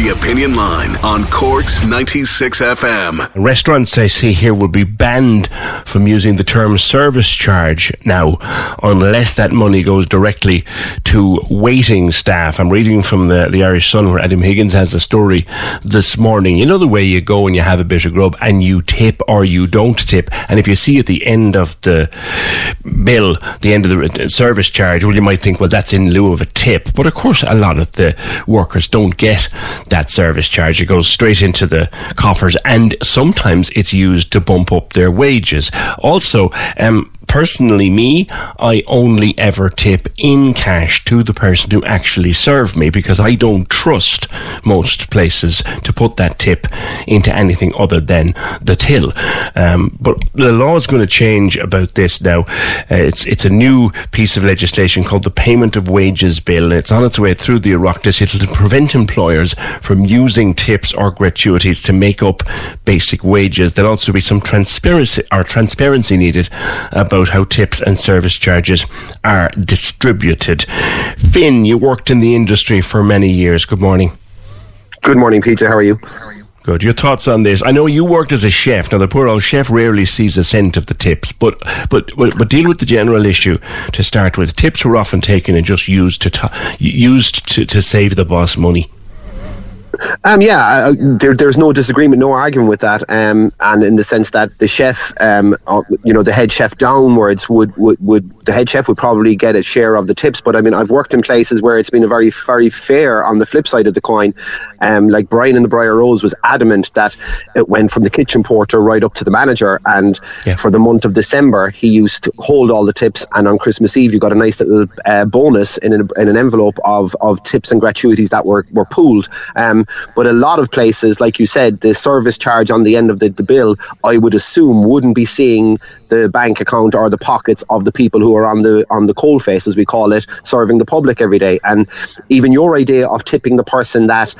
The Opinion Line on Cork's 96 FM. Restaurants, I see here, will be banned from using the term service charge now, unless that money goes directly to waiting staff. I'm reading from the, the Irish Sun where Adam Higgins has a story this morning. You know the way you go and you have a bit of grub and you tip or you don't tip. And if you see at the end of the bill, the end of the uh, service charge, well, you might think, well, that's in lieu of a tip. But of course, a lot of the workers don't get that service charge. It goes straight into the coffers, and sometimes it's used to bump up their wages. Also, um, personally, me, I only ever tip in cash to the person who actually served me because I don't trust most places to put that tip into anything other than the till. Um, but the law is going to change about this now. Uh, it's it's a new piece of legislation called the Payment of Wages Bill. It's on its way through the Oireachtas. It'll prevent employers from using tips or gratuities to make up basic wages. There'll also be some transparency or transparency needed about about how tips and service charges are distributed. Finn, you worked in the industry for many years. Good morning. Good morning, Peter. How are you? Good. Your thoughts on this? I know you worked as a chef. Now, the poor old chef rarely sees a cent of the tips, but but but, but deal with the general issue to start with. Tips were often taken and just used to t- used to, to save the boss money. Um, yeah, uh, there, there's no disagreement, no argument with that. Um, and in the sense that the chef, um, uh, you know, the head chef downwards would, would, would, the head chef would probably get a share of the tips. But I mean, I've worked in places where it's been a very, very fair on the flip side of the coin. Um, like Brian in the Briar Rose was adamant that it went from the kitchen porter right up to the manager. And yeah. for the month of December, he used to hold all the tips. And on Christmas Eve, you got a nice little uh, bonus in an, in an envelope of, of tips and gratuities that were, were pooled. Um, but a lot of places, like you said, the service charge on the end of the, the bill, I would assume wouldn't be seeing the bank account or the pockets of the people who are on the on the coal face, as we call it, serving the public every day. And even your idea of tipping the person that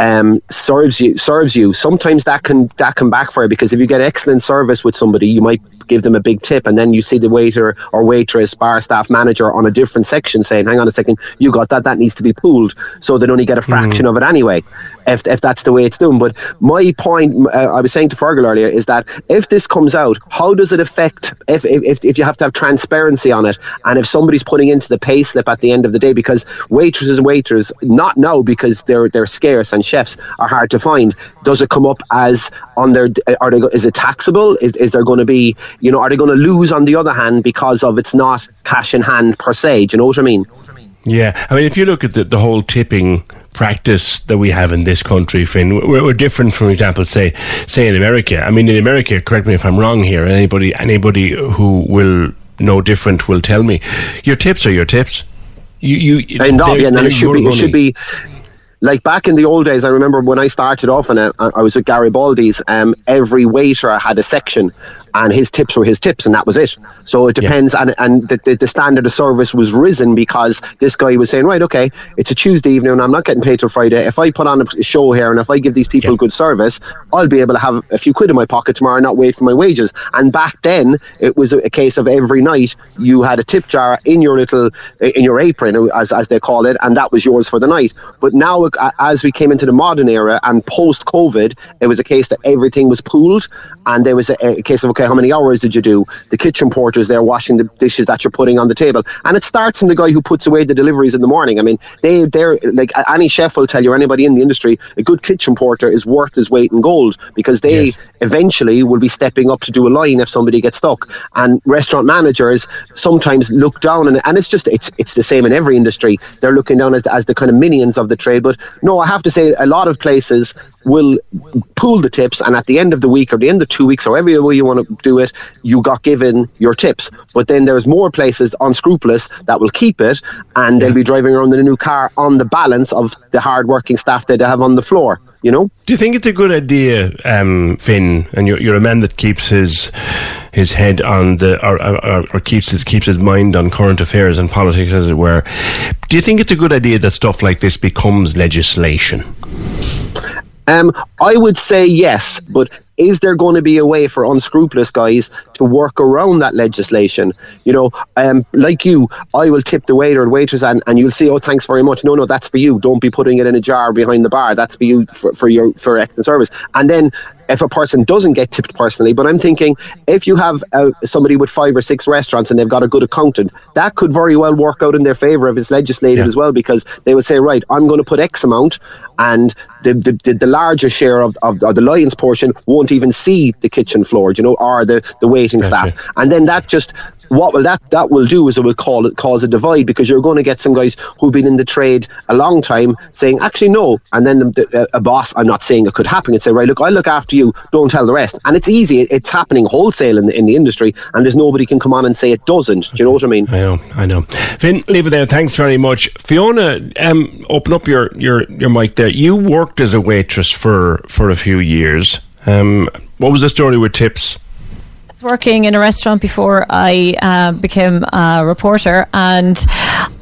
um, serves you serves you. Sometimes that can that can backfire because if you get excellent service with somebody, you might give them a big tip, and then you see the waiter or waitress, bar staff manager on a different section saying, "Hang on a second, you got that. That needs to be pooled." So they only get a fraction mm. of it anyway, if if that's the way it's done. But my point, uh, I was saying to Fergal earlier, is that if this comes out, how does it affect if if if you have to have transparency on it, and if somebody's putting into the pay slip at the end of the day, because waitresses and waiters not know because they're they're scarce and chefs are hard to find. Does it come up as on their? Are they? Is it taxable? Is, is there going to be? You know, are they going to lose on the other hand because of it's not cash in hand per se? Do you know what I mean? Yeah, I mean, if you look at the, the whole tipping practice that we have in this country, Finn, we're, we're, different, for example, say, say in America. I mean, in America, correct me if I'm wrong here. Anybody, anybody who will know different will tell me, your tips are your tips. You, you, and, yeah, and it should be, it should be, like back in the old days, I remember when I started off and I, I was with Garibaldi's, um, every waiter had a section and his tips were his tips, and that was it. So it depends, yeah. and and the, the, the, standard of service was risen because this guy was saying, right, okay, it's a Tuesday evening, and I'm not getting paid till Friday. If I put on a show here, and if I give these people yeah. good service, I'll be able to have a few quid in my pocket tomorrow, and not wait for my wages. And back then, it was a case of every night you had a tip jar in your little in your apron, as as they call it, and that was yours for the night. But now, as we came into the modern era and post COVID, it was a case that everything was pooled, and there was a, a case of okay, how many hours did you do? The kitchen porters there washing the dishes that you're putting on the table, and it starts from the guy who puts away the deliveries in the morning. I mean, they they're like any chef will tell you, or anybody in the industry, a good kitchen porter is worth his weight in gold because they yes. eventually will be stepping up to do a line if somebody gets stuck. And restaurant managers sometimes look down, and, and it's just it's it's the same in every industry. They're looking down as, as the kind of minions of the trade. But no, I have to say, a lot of places will pool the tips, and at the end of the week or the end of two weeks, or every way you want to do it, you got given your tips. But then there's more places unscrupulous that will keep it, and they'll be driving around in a new car on the balance of the hard-working staff that they have on the floor. You know? Do you think it's a good idea, um, Finn? And you're, you're a man that keeps his his head on the or, or, or, keeps his keeps his mind on current affairs and politics, as it were. Do you think it's a good idea that stuff like this becomes legislation? Um, I would say yes, but is there going to be a way for unscrupulous guys to work around that legislation? You know, um, like you, I will tip the waiter and waitress, and, and you'll say, "Oh, thanks very much." No, no, that's for you. Don't be putting it in a jar behind the bar. That's for you for, for your for excellent service. And then if a person doesn't get tipped personally. But I'm thinking if you have uh, somebody with five or six restaurants and they've got a good accountant, that could very well work out in their favour if it's legislated yeah. as well, because they would say, right, I'm going to put X amount, and the the, the, the larger share of, of, of, the Lions portion won't even see the kitchen floor, you know, or the, the waiting gotcha. staff. And then that just what will that that will do is it will call it cause a divide because you're going to get some guys who've been in the trade a long time saying actually no, and then the, a boss. I'm not saying it could happen. And say right, look, I look after you. Don't tell the rest. And it's easy. It's happening wholesale in the in the industry, and there's nobody can come on and say it doesn't. Do you know what I mean? I know, I know. Finn, leave it there. Thanks very much, Fiona. Um, open up your your your mic there. You worked as a waitress for for a few years. Um, what was the story with tips? Working in a restaurant before I uh, became a reporter, and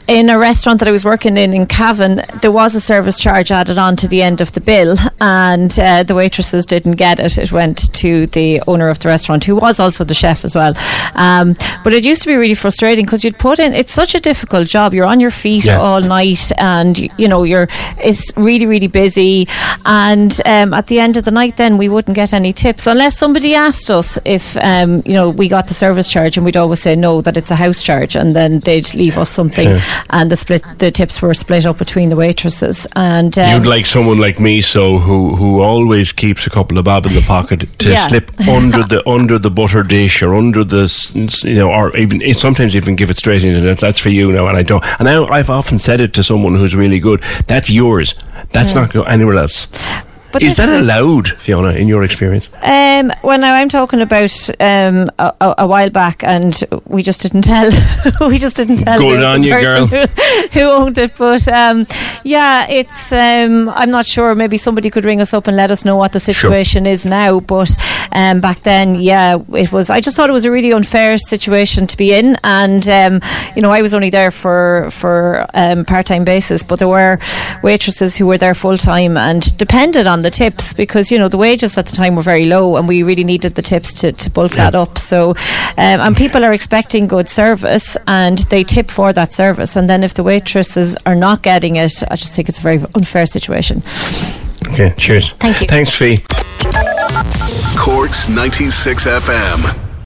in a restaurant that I was working in in Cavan, there was a service charge added on to the end of the bill, and uh, the waitresses didn't get it. It went to the owner of the restaurant, who was also the chef as well. Um, but it used to be really frustrating because you'd put in. It's such a difficult job. You're on your feet yeah. all night, and you know you're. It's really really busy, and um, at the end of the night, then we wouldn't get any tips unless somebody asked us if um, you know we got the service charge, and we'd always say no, that it's a house charge, and then they'd leave us something. Yeah and the split the tips were split up between the waitresses. And um, you'd like someone like me, so who who always keeps a couple of bob in the pocket to yeah. slip under the under the butter dish or under the you know, or even sometimes even give it straight into that. That's for you now, and I don't. And I, I've often said it to someone who's really good. That's yours. That's yeah. not anywhere else. But is that allowed, Fiona, in your experience? Um, well, now I'm talking about um, a, a, while back, and we just didn't tell. we just didn't tell Good the, the person. Who, who, owned it. But um, yeah, it's. Um, I'm not sure. Maybe somebody could ring us up and let us know what the situation sure. is now. But um, back then, yeah, it was. I just thought it was a really unfair situation to be in, and um, you know, I was only there for for part time basis, but there were waitresses who were there full time and depended on on the tips because you know the wages at the time were very low and we really needed the tips to, to bulk yeah. that up. So, um, and people are expecting good service and they tip for that service. And then if the waitresses are not getting it, I just think it's a very unfair situation. Okay, cheers. Thank you. Thanks, Fee. Corks 96 FM.